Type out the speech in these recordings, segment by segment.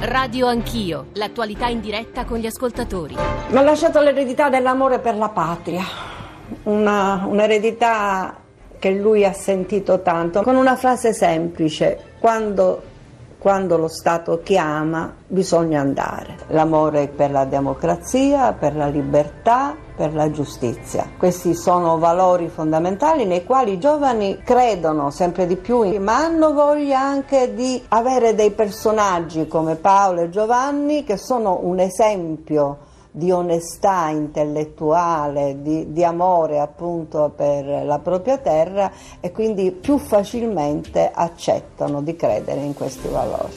Radio Anch'io, l'attualità in diretta con gli ascoltatori. Mi ha lasciato l'eredità dell'amore per la patria, una, un'eredità che lui ha sentito tanto, con una frase semplice, quando quando lo Stato chiama bisogna andare. L'amore per la democrazia, per la libertà, per la giustizia. Questi sono valori fondamentali nei quali i giovani credono sempre di più, ma hanno voglia anche di avere dei personaggi come Paolo e Giovanni che sono un esempio di onestà intellettuale, di, di, amore appunto per la propria terra e quindi più facilmente accettano di credere in questi valori.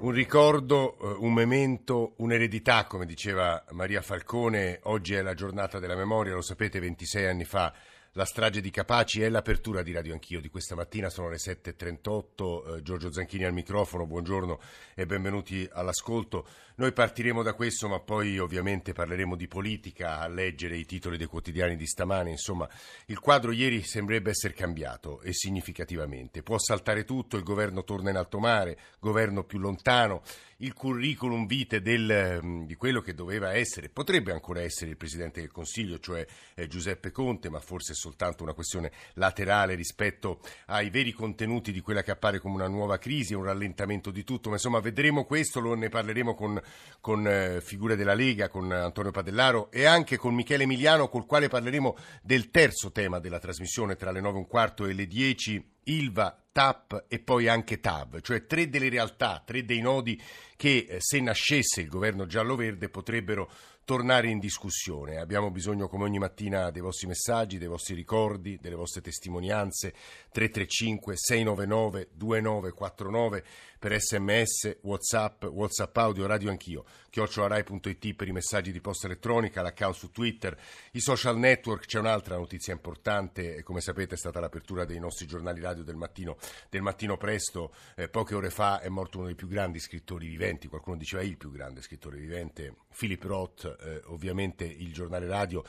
Un ricordo, eh, un memento, un'eredità, come diceva Maria Falcone, oggi è la giornata della memoria, lo sapete, 26 anni fa la strage di Capaci è l'apertura di Radio Anch'io di questa mattina, sono le 7.38, eh, Giorgio Zanchini al microfono, buongiorno e benvenuti all'ascolto. Noi partiremo da questo ma poi ovviamente parleremo di politica, a leggere i titoli dei quotidiani di stamane, insomma il quadro ieri sembrerebbe essere cambiato e significativamente. Può saltare tutto, il governo torna in alto mare, governo più lontano, il curriculum vitae del, mm, di quello che doveva essere, potrebbe ancora essere il Presidente del Consiglio, cioè eh, Giuseppe Conte, ma forse è soltanto una questione laterale rispetto ai veri contenuti di quella che appare come una nuova crisi, un rallentamento di tutto, ma insomma vedremo questo, lo, ne parleremo con, con eh, figure della Lega, con Antonio Padellaro e anche con Michele Emiliano, col quale parleremo del terzo tema della trasmissione tra le 9 e un quarto e le 10 Ilva, TAP e poi anche TAV, cioè tre delle realtà, tre dei nodi che eh, se nascesse il governo giallo-verde potrebbero tornare in discussione. Abbiamo bisogno come ogni mattina dei vostri messaggi, dei vostri ricordi, delle vostre testimonianze 335 699 2949 per sms, whatsapp, whatsapp audio, radio anch'io, chiocciolarai.it per i messaggi di posta elettronica, l'account su Twitter, i social network, c'è un'altra notizia importante, come sapete è stata l'apertura dei nostri giornali radio del mattino, del mattino presto, eh, poche ore fa è morto uno dei più grandi scrittori viventi, qualcuno diceva il più grande scrittore vivente, Philip Roth, eh, ovviamente il giornale radio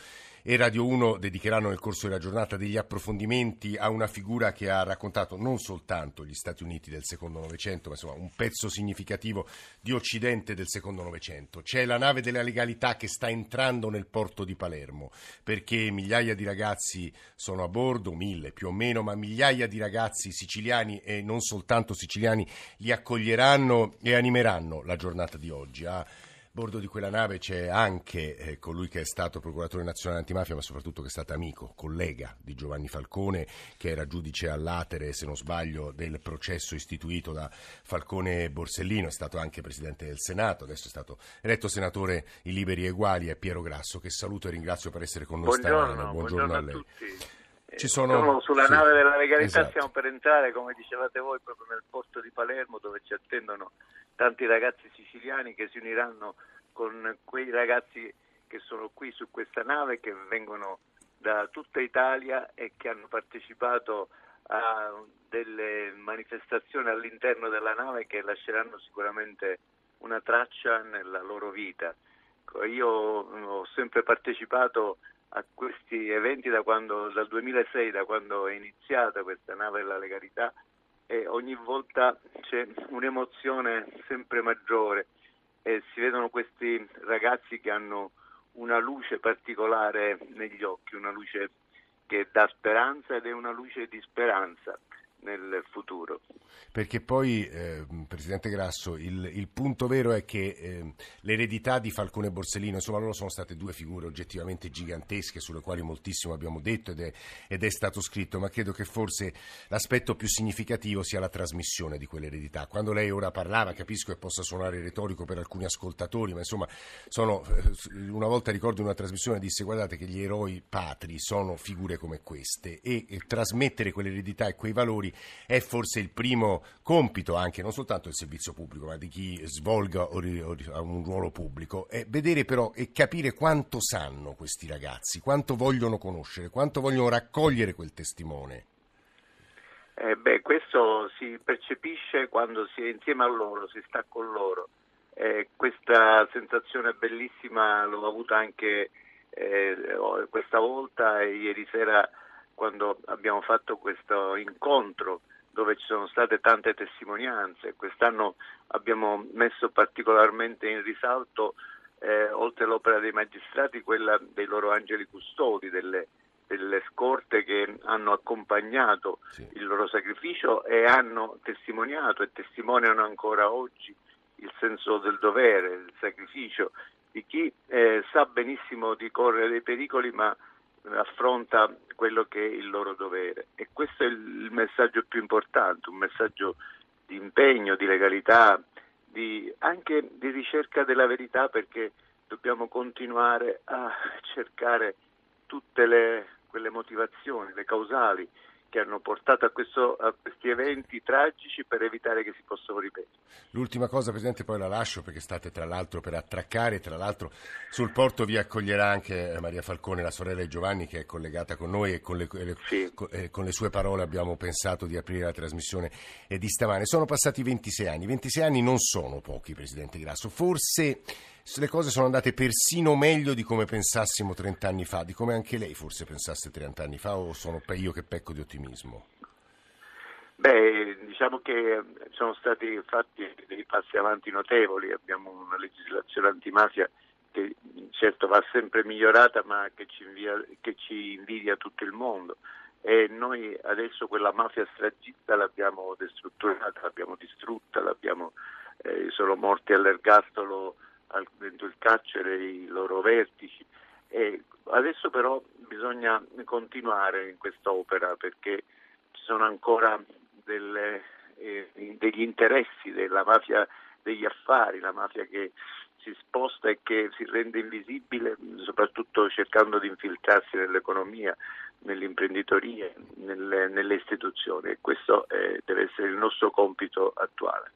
e Radio 1 dedicheranno nel corso della giornata degli approfondimenti a una figura che ha raccontato non soltanto gli Stati Uniti del secondo Novecento, ma insomma un pezzo significativo di Occidente del secondo Novecento. C'è la nave della legalità che sta entrando nel porto di Palermo, perché migliaia di ragazzi sono a bordo, mille più o meno, ma migliaia di ragazzi siciliani e non soltanto siciliani li accoglieranno e animeranno la giornata di oggi. A bordo di quella nave c'è anche eh, colui che è stato procuratore nazionale antimafia, ma soprattutto che è stato amico, collega di Giovanni Falcone, che era giudice all'atere, se non sbaglio, del processo istituito da Falcone Borsellino, è stato anche presidente del Senato, adesso è stato eletto senatore in Liberi e Uguali, è Piero Grasso, che saluto e ringrazio per essere con noi buongiorno, stamane. Buongiorno, buongiorno a lei. tutti. Ci sono, sono sulla sì, nave della legalità, esatto. stiamo per entrare, come dicevate voi, proprio nel porto di Palermo dove ci attendono tanti ragazzi siciliani che si uniranno con quei ragazzi che sono qui su questa nave, che vengono da tutta Italia e che hanno partecipato a delle manifestazioni all'interno della nave che lasceranno sicuramente una traccia nella loro vita. Io ho sempre partecipato a questi eventi da quando, dal 2006, da quando è iniziata questa nave della legalità e ogni volta c'è un'emozione sempre maggiore e si vedono questi ragazzi che hanno una luce particolare negli occhi, una luce che dà speranza ed è una luce di speranza nel futuro. Perché poi, eh, Presidente Grasso, il, il, punto vero è che eh, l'eredità di Falcone e Borsellino, insomma, loro sono state due figure oggettivamente gigantesche sulle quali moltissimo abbiamo detto ed è, ed è stato scritto, ma credo che forse l'aspetto più significativo sia la trasmissione di quell'eredità. Quando lei ora parlava, capisco che possa suonare retorico per alcuni ascoltatori, ma insomma, sono, eh, una volta ricordo in una trasmissione disse guardate che gli eroi patri sono figure come queste e, e trasmettere quell'eredità e quei valori è forse il primo compito anche non soltanto del servizio pubblico, ma di chi svolga un ruolo pubblico, è vedere però e capire quanto sanno questi ragazzi, quanto vogliono conoscere, quanto vogliono raccogliere quel testimone. Eh beh, questo si percepisce quando si è insieme a loro, si sta con loro. Eh, questa sensazione bellissima l'ho avuta anche eh, questa volta ieri sera quando abbiamo fatto questo incontro dove ci sono state tante testimonianze. Quest'anno abbiamo messo particolarmente in risalto, eh, oltre all'opera dei magistrati, quella dei loro angeli custodi, delle, delle scorte che hanno accompagnato sì. il loro sacrificio e hanno testimoniato e testimoniano ancora oggi il senso del dovere, il sacrificio di chi eh, sa benissimo di correre dei pericoli ma affronta quello che è il loro dovere. E questo è il messaggio più importante, un messaggio di impegno, di legalità, di, anche di ricerca della verità perché dobbiamo continuare a cercare tutte le, quelle motivazioni, le causali che hanno portato a, questo, a, questi eventi tragici per evitare che si possano ripetere. L'ultima cosa, Presidente, poi la lascio perché state tra l'altro per attraccare, tra l'altro sul porto vi accoglierà anche eh, Maria Falcone, la sorella di Giovanni che è collegata con noi e con le, le, sì. con, eh, con le sue parole abbiamo pensato di aprire la trasmissione eh, di stamane. Sono passati 26 anni, 26 anni non sono pochi, Presidente Grasso, forse le cose sono andate persino meglio di come pensassimo 30 anni fa, di come anche lei forse pensasse 30 anni fa o sono io che pecco di ottimismo? Beh, diciamo che sono stati fatti dei passi avanti notevoli, abbiamo una legislazione antimafia che certo va sempre migliorata ma che ci, invia, che ci invidia tutto il mondo e noi adesso quella mafia stragista l'abbiamo destrutturata, l'abbiamo distrutta, l'abbiamo, eh, sono morti all'ergastolo dentro il carcere i loro vertici. E adesso però bisogna continuare in quest'opera perché ci sono ancora delle, eh, degli interessi della mafia degli affari, la mafia che si sposta e che si rende invisibile, soprattutto cercando di infiltrarsi nell'economia, nell'imprenditoria, nelle, nelle istituzioni e questo eh, deve essere il nostro compito attuale.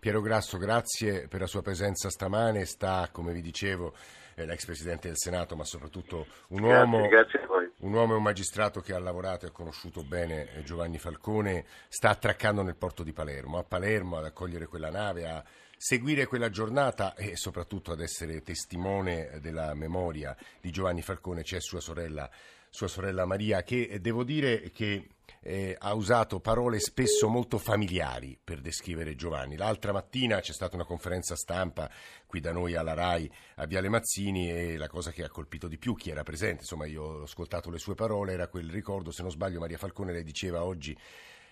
Piero Grasso, grazie per la sua presenza stamane. Sta, come vi dicevo, eh, l'ex Presidente del Senato, ma soprattutto un uomo, grazie, un uomo e un magistrato che ha lavorato e ha conosciuto bene eh, Giovanni Falcone, sta attraccando nel porto di Palermo, a Palermo ad accogliere quella nave, a seguire quella giornata e soprattutto ad essere testimone della memoria di Giovanni Falcone c'è sua sorella, sua sorella Maria, che eh, devo dire che eh, ha usato parole spesso molto familiari per descrivere Giovanni. L'altra mattina c'è stata una conferenza stampa qui da noi alla RAI a Viale Mazzini e la cosa che ha colpito di più chi era presente, insomma io ho ascoltato le sue parole, era quel ricordo, se non sbaglio Maria Falcone le diceva oggi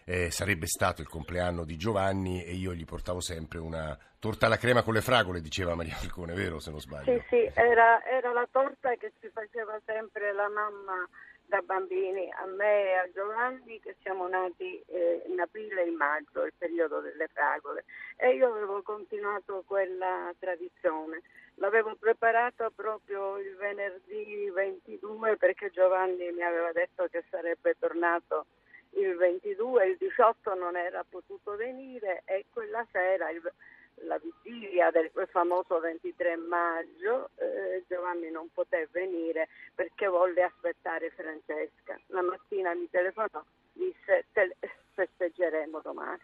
eh, sarebbe stato il compleanno di Giovanni e io gli portavo sempre una torta alla crema con le fragole, diceva Maria Falcone, vero se non sbaglio? Sì, sì, era, era la torta che ci faceva sempre la mamma da bambini, a me e a Giovanni che siamo nati eh, in aprile e in maggio, il periodo delle fragole, e io avevo continuato quella tradizione. L'avevo preparata proprio il venerdì 22 perché Giovanni mi aveva detto che sarebbe tornato il 22, il 18 non era potuto venire e quella sera il la vigilia del famoso 23 maggio eh, Giovanni non poté venire perché volle aspettare Francesca. La mattina mi telefonò, disse te festeggeremo domani.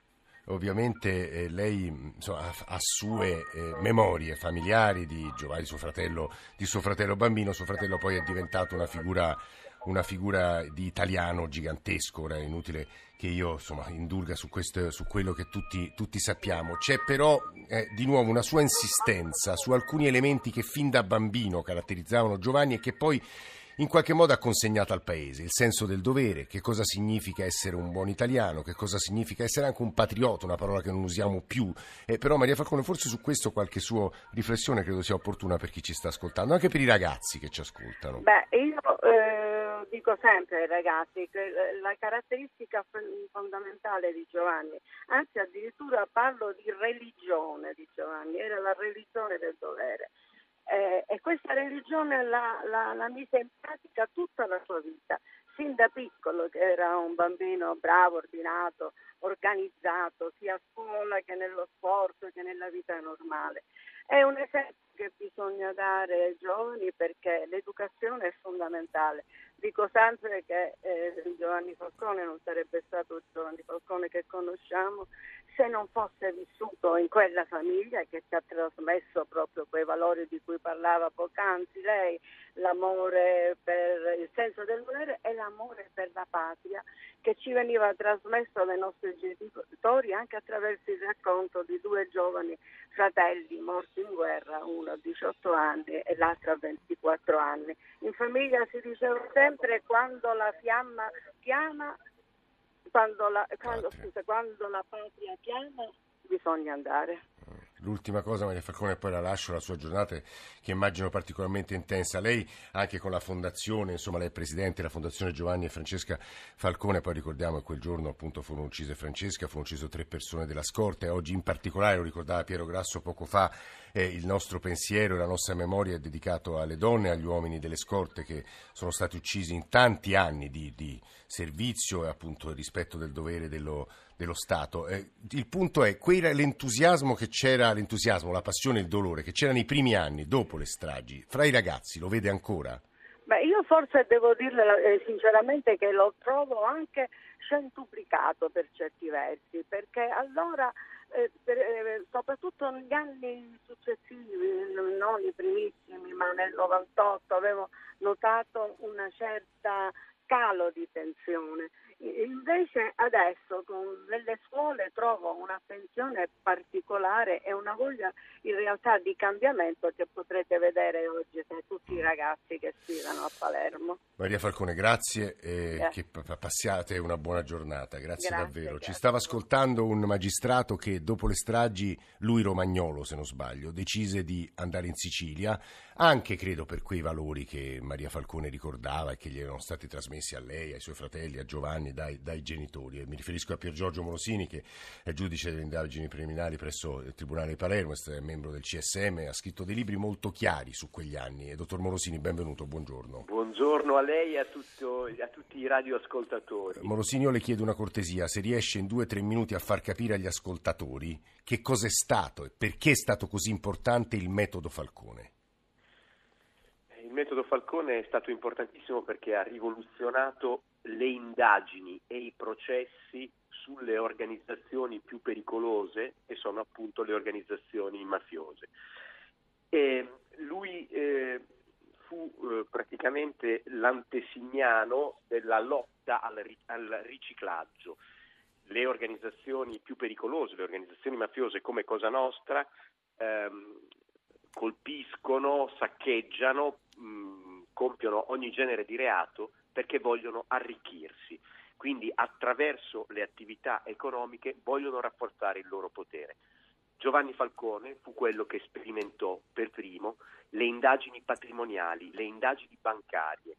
Ovviamente eh, lei insomma, ha, sue eh, memorie familiari di Giovanni, suo fratello, di suo fratello bambino, suo fratello poi è diventato una figura una figura di italiano gigantesco, ora è inutile che io insomma, indulga su, questo, su quello che tutti, tutti, sappiamo. C'è però eh, di nuovo una sua insistenza su alcuni elementi che fin da bambino caratterizzavano Giovanni e che poi in qualche modo ha consegnato al paese il senso del dovere, che cosa significa essere un buon italiano, che cosa significa essere anche un patriota, una parola che non usiamo più. Eh, però Maria Falcone, forse su questo qualche sua riflessione credo sia opportuna per chi ci sta ascoltando, anche per i ragazzi che ci ascoltano. Beh, io eh, dico sempre ai ragazzi che la caratteristica fondamentale di Giovanni, anzi addirittura parlo di religione di Giovanni, era la religione del dovere eh, e questa religione la, la, la, mise in pratica tutta la sua vita, sin da piccolo che era un bambino bravo, ordinato, organizzato, sia a scuola che nello sport che nella vita normale. È un esempio che bisogna dare ai giovani perché l'educazione è fondamentale. Dico sempre che eh, Giovanni Falcone non sarebbe stato il Giovanni Falcone che conosciiamo se non fosse vissuto in quella famiglia che ci ha trasmesso proprio quei valori di cui parlava poc'anzi lei, l'amore per il senso del volere e l'amore per la patria che ci veniva trasmesso dai nostri genitori anche attraverso il racconto di due giovani fratelli morti in guerra, uno a 18 anni e l'altro a 24 anni. In famiglia si diceva sempre quando la fiamma chiama quando la, quando, scusa, quando la patria chiama bisogna andare. L'ultima cosa, Maria Falcone, e poi la lascio la sua giornata che immagino particolarmente intensa. Lei anche con la fondazione, insomma lei è presidente della fondazione Giovanni e Francesca Falcone, poi ricordiamo che quel giorno appunto furono uccise Francesca, furono uccise tre persone della scorta e oggi in particolare, lo ricordava Piero Grasso poco fa, eh, il nostro pensiero e la nostra memoria è dedicato alle donne e agli uomini delle scorte che sono stati uccisi in tanti anni di, di servizio e appunto rispetto del dovere dello, dello Stato. Eh, il punto è quel, l'entusiasmo che c'era, l'entusiasmo, la passione, il dolore che c'era nei primi anni dopo le stragi, fra i ragazzi, lo vede ancora? Beh, io forse devo dirle eh, sinceramente che lo trovo anche centuplicato per certi versi, perché allora, eh, per, eh, soprattutto negli anni successivi, non i primissimi, ma nel 98 avevo notato una certa calo di tensione. Invece adesso con nelle scuole trovo un'attenzione particolare e una voglia in realtà di cambiamento che potrete vedere oggi tra tutti i ragazzi che sfidano a Palermo. Maria Falcone, grazie e yeah. che passiate una buona giornata, grazie, grazie davvero. Grazie. Ci stava ascoltando un magistrato che dopo le stragi, lui romagnolo se non sbaglio, decise di andare in Sicilia, anche credo per quei valori che Maria Falcone ricordava e che gli erano stati trasmessi a lei, ai suoi fratelli, a Giovanni dai, dai genitori. E mi riferisco a Pier Giorgio Morosini, che è giudice delle indagini preliminari presso il Tribunale di Palermo, è membro del CSM, ha scritto dei libri molto chiari su quegli anni. E dottor Morosini, benvenuto, buongiorno. Buongiorno a lei e a, tutto, a tutti i radioascoltatori. Morosini, io le chiedo una cortesia, se riesce in due o tre minuti a far capire agli ascoltatori che cosa è stato e perché è stato così importante il metodo Falcone. Il metodo Falcone è stato importantissimo perché ha rivoluzionato le indagini e i processi sulle organizzazioni più pericolose, che sono appunto le organizzazioni mafiose. E lui eh, fu eh, praticamente l'antesignano della lotta al, al riciclaggio. Le organizzazioni più pericolose, le organizzazioni mafiose come Cosa Nostra, ehm, colpiscono, saccheggiano, mh, compiono ogni genere di reato perché vogliono arricchirsi. Quindi attraverso le attività economiche vogliono rafforzare il loro potere. Giovanni Falcone fu quello che sperimentò per primo le indagini patrimoniali, le indagini bancarie,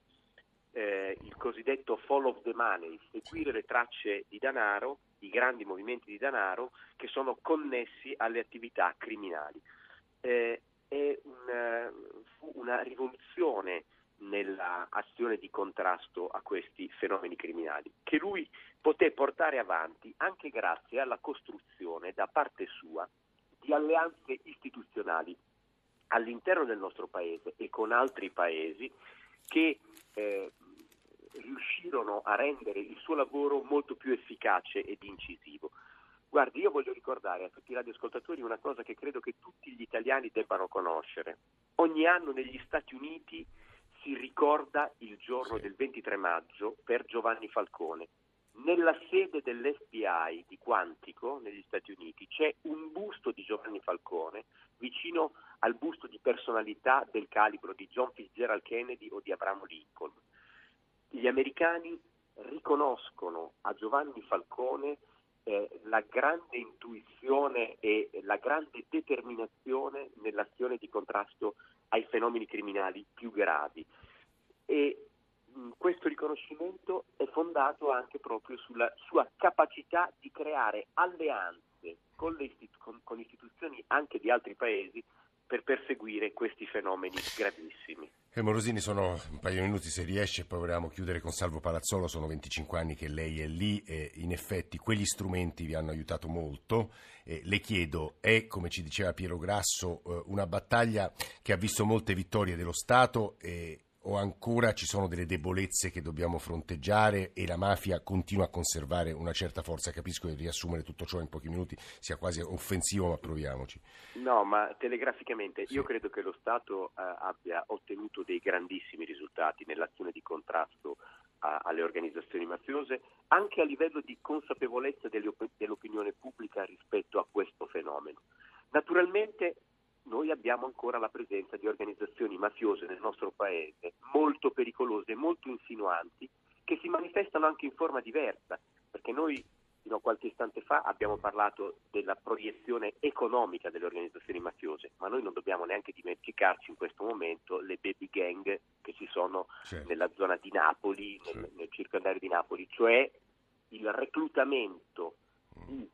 eh, il cosiddetto fall of the money, seguire le tracce di denaro, i grandi movimenti di denaro che sono connessi alle attività criminali. Eh, è una, una rivoluzione nell'azione di contrasto a questi fenomeni criminali, che lui poté portare avanti anche grazie alla costruzione da parte sua di alleanze istituzionali all'interno del nostro paese e con altri paesi che eh, riuscirono a rendere il suo lavoro molto più efficace ed incisivo. Guardi, io voglio ricordare a tutti i radioascoltatori una cosa che credo che tutti gli italiani debbano conoscere. Ogni anno negli Stati Uniti si ricorda il giorno del 23 maggio per Giovanni Falcone. Nella sede dell'FBI di Quantico, negli Stati Uniti, c'è un busto di Giovanni Falcone vicino al busto di personalità del calibro di John Fitzgerald Kennedy o di Abramo Lincoln. Gli americani riconoscono a Giovanni Falcone eh, la grande intuizione e la grande determinazione nell'azione di contrasto ai fenomeni criminali più gravi. E mh, questo riconoscimento è fondato anche proprio sulla sua capacità di creare alleanze con, istitu- con, con istituzioni anche di altri paesi per perseguire questi fenomeni gravissimi. E Morosini sono un paio di minuti se riesce, poi volevamo chiudere con Salvo Palazzolo, sono 25 anni che lei è lì e in effetti quegli strumenti vi hanno aiutato molto. E le chiedo, è come ci diceva Piero Grasso eh, una battaglia che ha visto molte vittorie dello Stato e o ancora ci sono delle debolezze che dobbiamo fronteggiare e la mafia continua a conservare una certa forza? Capisco che riassumere tutto ciò in pochi minuti sia quasi offensivo, ma proviamoci. No, ma telegraficamente sì. io credo che lo Stato eh, abbia ottenuto dei grandissimi risultati nell'azione di contrasto a, alle organizzazioni mafiose, anche a livello di consapevolezza dell'opinione pubblica rispetto a questo fenomeno. Naturalmente noi abbiamo ancora la presenza di organizzazioni mafiose nel nostro paese molto pericolose, molto insinuanti, che si manifestano anche in forma diversa, perché noi fino a qualche istante fa abbiamo parlato della proiezione economica delle organizzazioni mafiose, ma noi non dobbiamo neanche dimenticarci in questo momento le baby gang che ci sono certo. nella zona di Napoli, nel, certo. nel circondario di Napoli, cioè il reclutamento di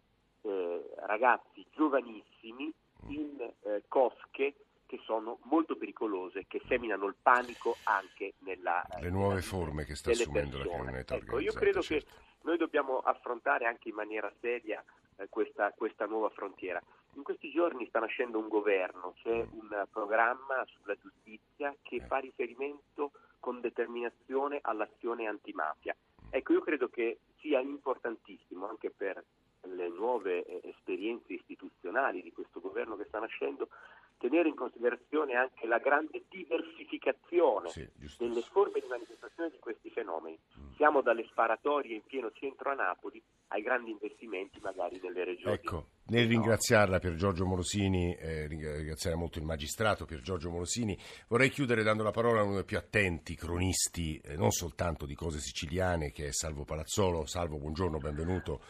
eh, ragazzi giovanissimi in eh, cosche che sono molto pericolose, che seminano il panico anche nella... Le nuove nella, forme che sta assumendo persone. la criminalità ecco, Io credo certo. che noi dobbiamo affrontare anche in maniera seria eh, questa, questa, nuova frontiera. In questi giorni sta nascendo un governo, c'è mm. un programma sulla giustizia che eh. fa riferimento con determinazione all'azione antimafia. Ecco, io credo che sia importantissimo anche per le nuove eh, esperienze istituzionali di questo governo che sta nascendo, tenere in considerazione anche la grande diversificazione sì, delle forme di manifestazione di questi fenomeni. Mm. Siamo dalle sparatorie in pieno centro a Napoli ai grandi investimenti magari nelle regioni. Ecco, nel ringraziarla per Giorgio Morosini, eh, ringraziare molto il magistrato per Giorgio Morosini, vorrei chiudere dando la parola a uno dei più attenti cronisti, eh, non soltanto di cose siciliane, che è Salvo Palazzolo. Salvo, buongiorno, benvenuto.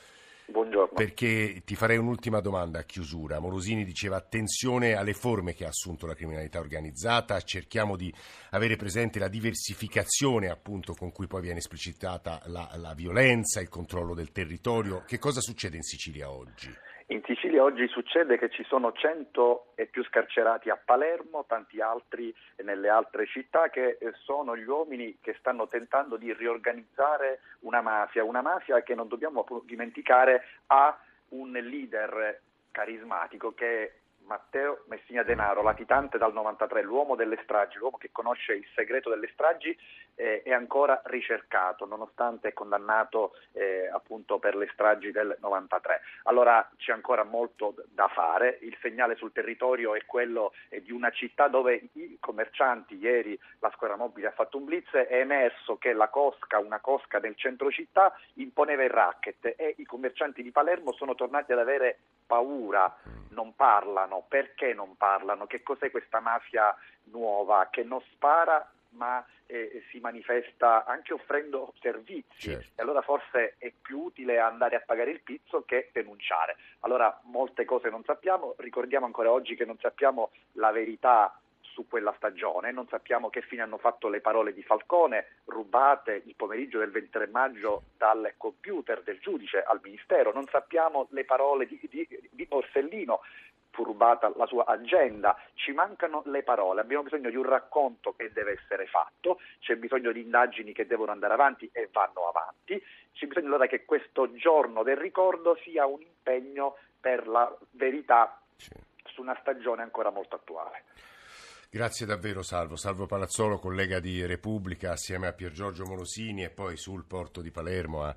Buongiorno. Perché ti farei un'ultima domanda a chiusura. Morosini diceva attenzione alle forme che ha assunto la criminalità organizzata, cerchiamo di avere presente la diversificazione appunto con cui poi viene esplicitata la, la violenza, il controllo del territorio. Che cosa succede in Sicilia oggi? In Sicilia oggi succede che ci sono 100 e più scarcerati a Palermo, tanti altri nelle altre città che eh, sono gli uomini che stanno tentando di riorganizzare una mafia, una mafia che non dobbiamo dimenticare ha un leader carismatico che Matteo Messina Denaro, latitante dal 93, l'uomo delle stragi, l'uomo che conosce il segreto delle stragi, eh, è ancora ricercato, nonostante è condannato eh, appunto per le stragi del 93. Allora c'è ancora molto da fare, il segnale sul territorio è quello eh, di una città dove i commercianti, ieri la squadra mobile ha fatto un blitz, è emerso che la cosca, una cosca nel centro città, imponeva il racket e i commercianti di Palermo sono tornati ad avere paura, non parlano, perché non parlano, che cos'è questa mafia nuova che non spara ma eh, si manifesta anche offrendo servizi certo. e allora forse è più utile andare a pagare il pizzo che denunciare. Allora molte cose non sappiamo, ricordiamo ancora oggi che non sappiamo la verità su quella stagione. Non sappiamo che fine hanno fatto le parole di Falcone, rubate il pomeriggio del 23 maggio dal computer del giudice al Ministero. Non sappiamo le parole di, di, di Borsellino, fu rubata la sua agenda. Ci mancano le parole. Abbiamo bisogno di un racconto che deve essere fatto, c'è bisogno di indagini che devono andare avanti e vanno avanti. C'è bisogno allora che questo giorno del ricordo sia un impegno per la verità su una stagione ancora molto attuale. Grazie davvero Salvo. Salvo Palazzolo, collega di Repubblica, assieme a Pier Giorgio Morosini e poi sul porto di Palermo a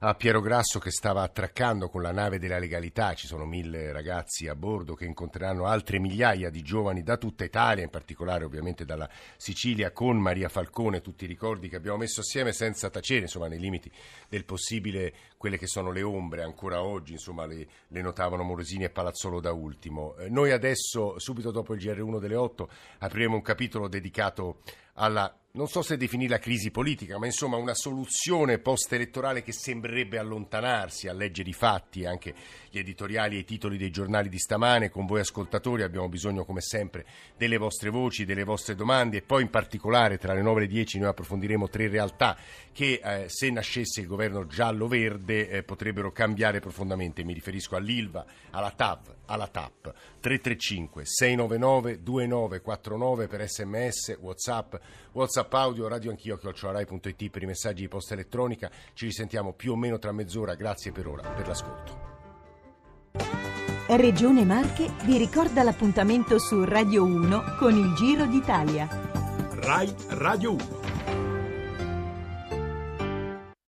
a Piero Grasso che stava attraccando con la nave della legalità. Ci sono mille ragazzi a bordo che incontreranno altre migliaia di giovani da tutta Italia, in particolare ovviamente dalla Sicilia, con Maria Falcone, tutti i ricordi che abbiamo messo assieme senza tacere, insomma nei limiti del possibile, quelle che sono le ombre ancora oggi, insomma le, le notavano Morosini e Palazzolo da ultimo. Eh, noi adesso, subito dopo il GR1 delle 8, apriremo un capitolo dedicato alla non so se definire la crisi politica, ma insomma una soluzione post-elettorale che sembrerebbe allontanarsi a leggere i fatti, anche gli editoriali e i titoli dei giornali di stamane. Con voi ascoltatori abbiamo bisogno come sempre delle vostre voci, delle vostre domande e poi in particolare tra le 9 e le 10 noi approfondiremo tre realtà che eh, se nascesse il governo giallo-verde eh, potrebbero cambiare profondamente. Mi riferisco all'ILVA, alla TAV, alla TAP. 335 699 2949 per sms, whatsapp, whatsapp audio, radio anch'io, chiocciorai.it per i messaggi di posta elettronica. Ci risentiamo più o meno tra mezz'ora. Grazie per ora, per l'ascolto. Regione Marche vi ricorda l'appuntamento su Radio 1 con il Giro d'Italia. Rai Radio 1.